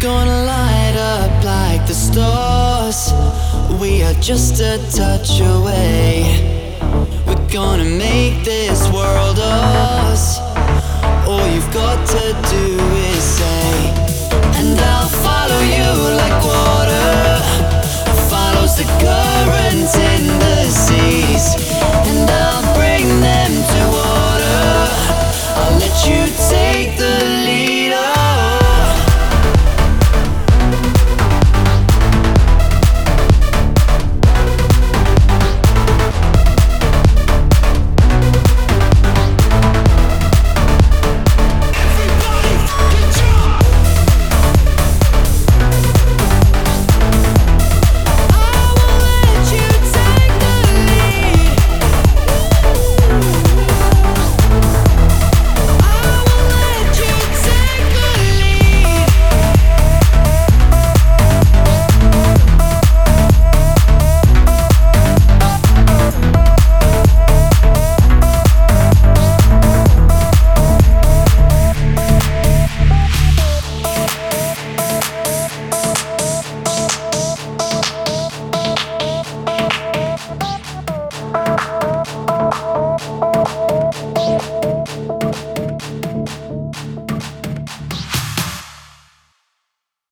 Gonna light up like the stars. We are just a touch away. We're gonna make this world ours. All you've got to do